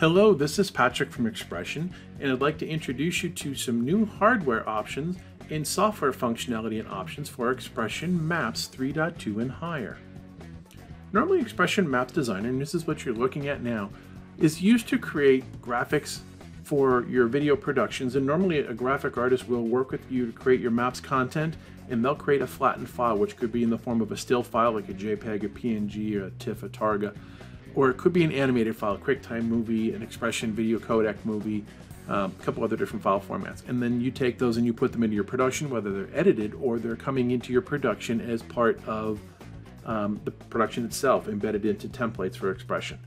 Hello, this is Patrick from XPression, and I'd like to introduce you to some new hardware options and software functionality and options for XPression Maps 3.2 and higher. Normally, XPression Maps Designer, and this is what you're looking at now, is used to create graphics for your video productions. And normally, a graphic artist will work with you to create your maps content, and they'll create a flattened file, which could be in the form of a still file like a JPEG, a PNG, or a TIFF, a Targa, or it could be an animated file, QuickTime movie, an XPression video codec movie, um, a couple other different file formats. And then you take those and you put them into your production, whether they're edited or they're coming into your production as part of um, the production itself, embedded into templates for XPression.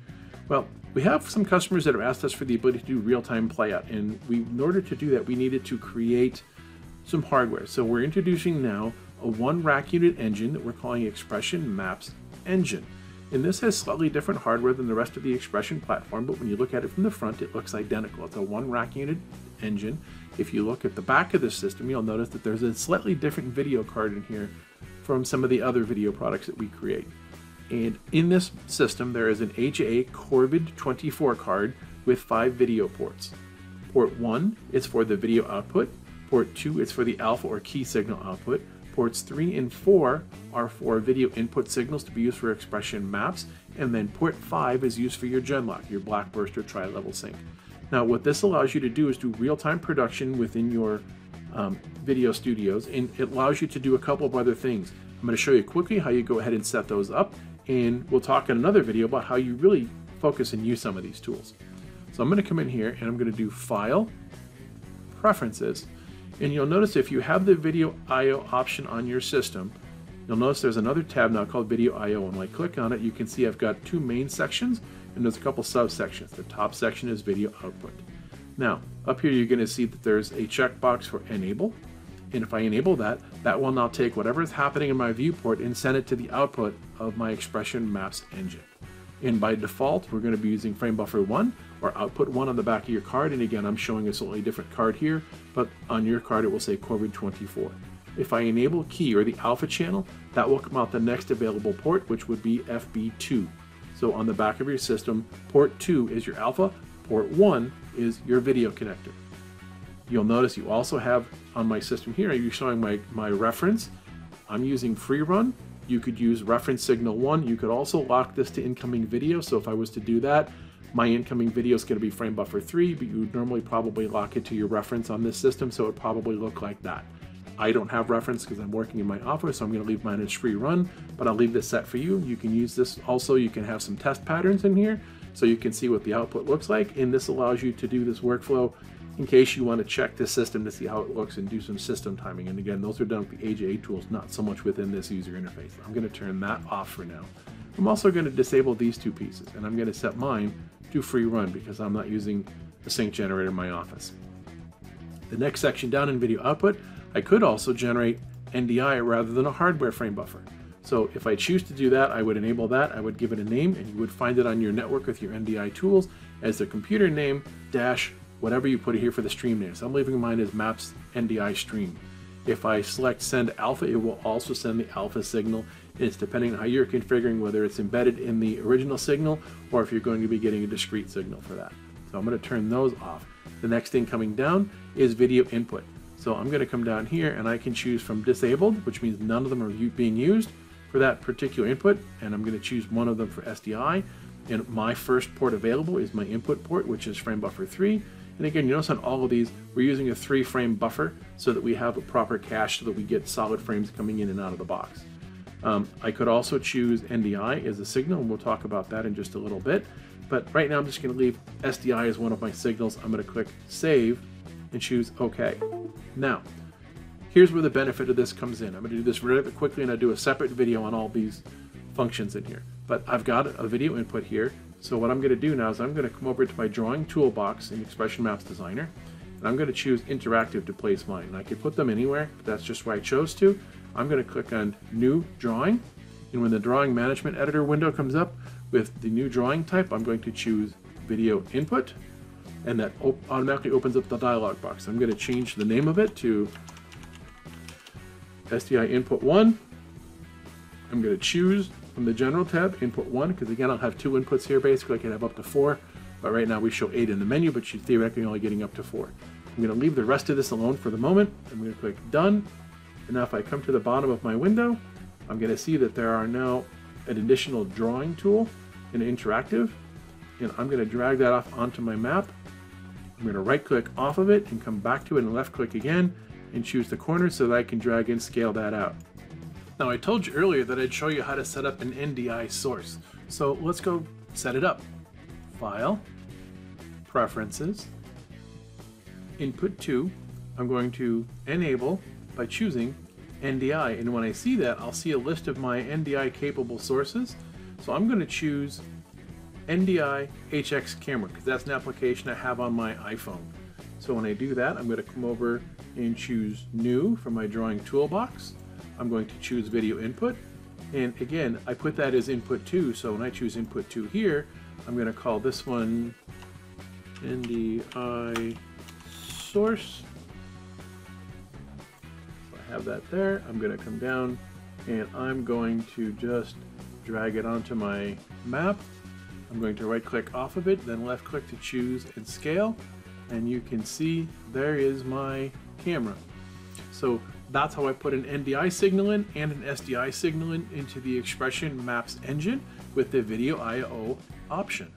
Well, we have some customers that have asked us for the ability to do real-time playout, and we, in order to do that, we needed to create some hardware. So we're introducing now a one rack unit engine that we're calling XPression Maps Engine. And this has slightly different hardware than the rest of the XPression platform, but when you look at it from the front, it looks identical. It's a one rack unit engine. If you look at the back of the system, you'll notice that there's a slightly different video card in here from some of the other video products that we create. And in this system, there is an AJA Corvid 24 card with five video ports. Port 1 is for the video output, port 2 is for the alpha or key signal output, Ports 3 and 4 are for video input signals to be used for XPression maps, and then port 5 is used for your Genlock, your Blackburst or tri-level sync. Now what this allows you to do is do real-time production within your um, video studios, and it allows you to do a couple of other things. I'm going to show you quickly how you go ahead and set those up, and we'll talk in another video about how you really focus and use some of these tools. So I'm going to come in here and I'm going to do File, Preferences, and you'll notice if you have the video I.O. option on your system, you'll notice there's another tab now called Video I.O. And when I click on it, you can see I've got two main sections and there's a couple subsections. The top section is video output. Now, up here you're going to see that there's a checkbox for enable. And if I enable that, that will now take whatever is happening in my viewport and send it to the output of my XPression maps engine. And by default, we're going to be using frame buffer 1 or output 1 on the back of your card. And again, I'm showing a slightly different card here, but on your card it will say Corvid 24. If I enable key or the alpha channel, that will come out the next available port, which would be FB2. So on the back of your system, port 2 is your alpha, port 1 is your video connector. You'll notice you also have on my system here, you're showing my, my reference. I'm using free run you could use reference signal 1. You could also lock this to incoming video. So if I was to do that, my incoming video is going to be frame buffer 3, but you would normally probably lock it to your reference on this system, so it would probably look like that. I don't have reference because I'm working in my office, so I'm going to leave mine as free run, but I'll leave this set for you. You can use this also. You can have some test patterns in here so you can see what the output looks like, and this allows you to do this workflow in case you want to check the system to see how it looks and do some system timing. And again, those are done with the AJA tools, not so much within this user interface. I'm going to turn that off for now. I'm also going to disable these two pieces, and I'm going to set mine to free run because I'm not using a sync generator in my office. The next section down in video output, I could also generate NDI rather than a hardware frame buffer. So if I choose to do that, I would enable that. I would give it a name, and you would find it on your network with your NDI tools as the computer name dash whatever you put here for the stream name. So I'm leaving mine as maps NDI stream. If I select send alpha, it will also send the alpha signal. It's depending on how you're configuring whether it's embedded in the original signal or if you're going to be getting a discrete signal for that. So I'm going to turn those off. The next thing coming down is video input. So I'm going to come down here and I can choose from disabled, which means none of them are being used for that particular input. And I'm going to choose one of them for SDI. And my first port available is my input port, which is frame buffer 3. And again, you notice on all of these, we're using a three frame buffer so that we have a proper cache so that we get solid frames coming in and out of the box. Um, I could also choose NDI as a signal, and we'll talk about that in just a little bit. But right now I'm just going to leave SDI as one of my signals. I'm going to click Save and choose OK. Now, here's where the benefit of this comes in. I'm going to do this really quickly and I'll do a separate video on all these functions in here. But I've got a video input here so what I'm going to do now is I'm going to come over to my drawing toolbox in XPression Maps Designer, and I'm going to choose Interactive to place mine. And I could put them anywhere, but that's just where I chose to. I'm going to click on New Drawing, and when the Drawing Management Editor window comes up with the new drawing type, I'm going to choose Video Input, and that automatically opens up the dialog box. I'm going to change the name of it to SDI Input 1. I'm going to choose from the general tab, input one, because again, I'll have two inputs here basically. I can have up to four but right now we show eight in the menu, but you're theoretically only getting up to four. I'm going to leave the rest of this alone for the moment. I'm going to click done. And now if I come to the bottom of my window, I'm going to see that there are now an additional drawing tool in interactive. And I'm going to drag that off onto my map. I'm going to right click off of it and come back to it and left click again and choose the corner so that I can drag and scale that out. Now I told you earlier that I'd show you how to set up an NDI source. So let's go set it up. File, Preferences, Input 2. I'm going to enable by choosing NDI and when I see that I'll see a list of my NDI capable sources. So I'm going to choose NDI HX camera because that's an application I have on my iPhone. So when I do that I'm going to come over and choose new from my drawing toolbox. I'm going to choose video input and again I put that as input 2 so when I choose input 2 here I'm going to call this one NDI source. So I have that there. I'm going to come down and I'm going to just drag it onto my map. I'm going to right click off of it, then left click to choose and scale. And you can see there is my camera. So that's how I put an NDI signal in and an SDI signal in into the XPression Maps engine with the Video I.O. option.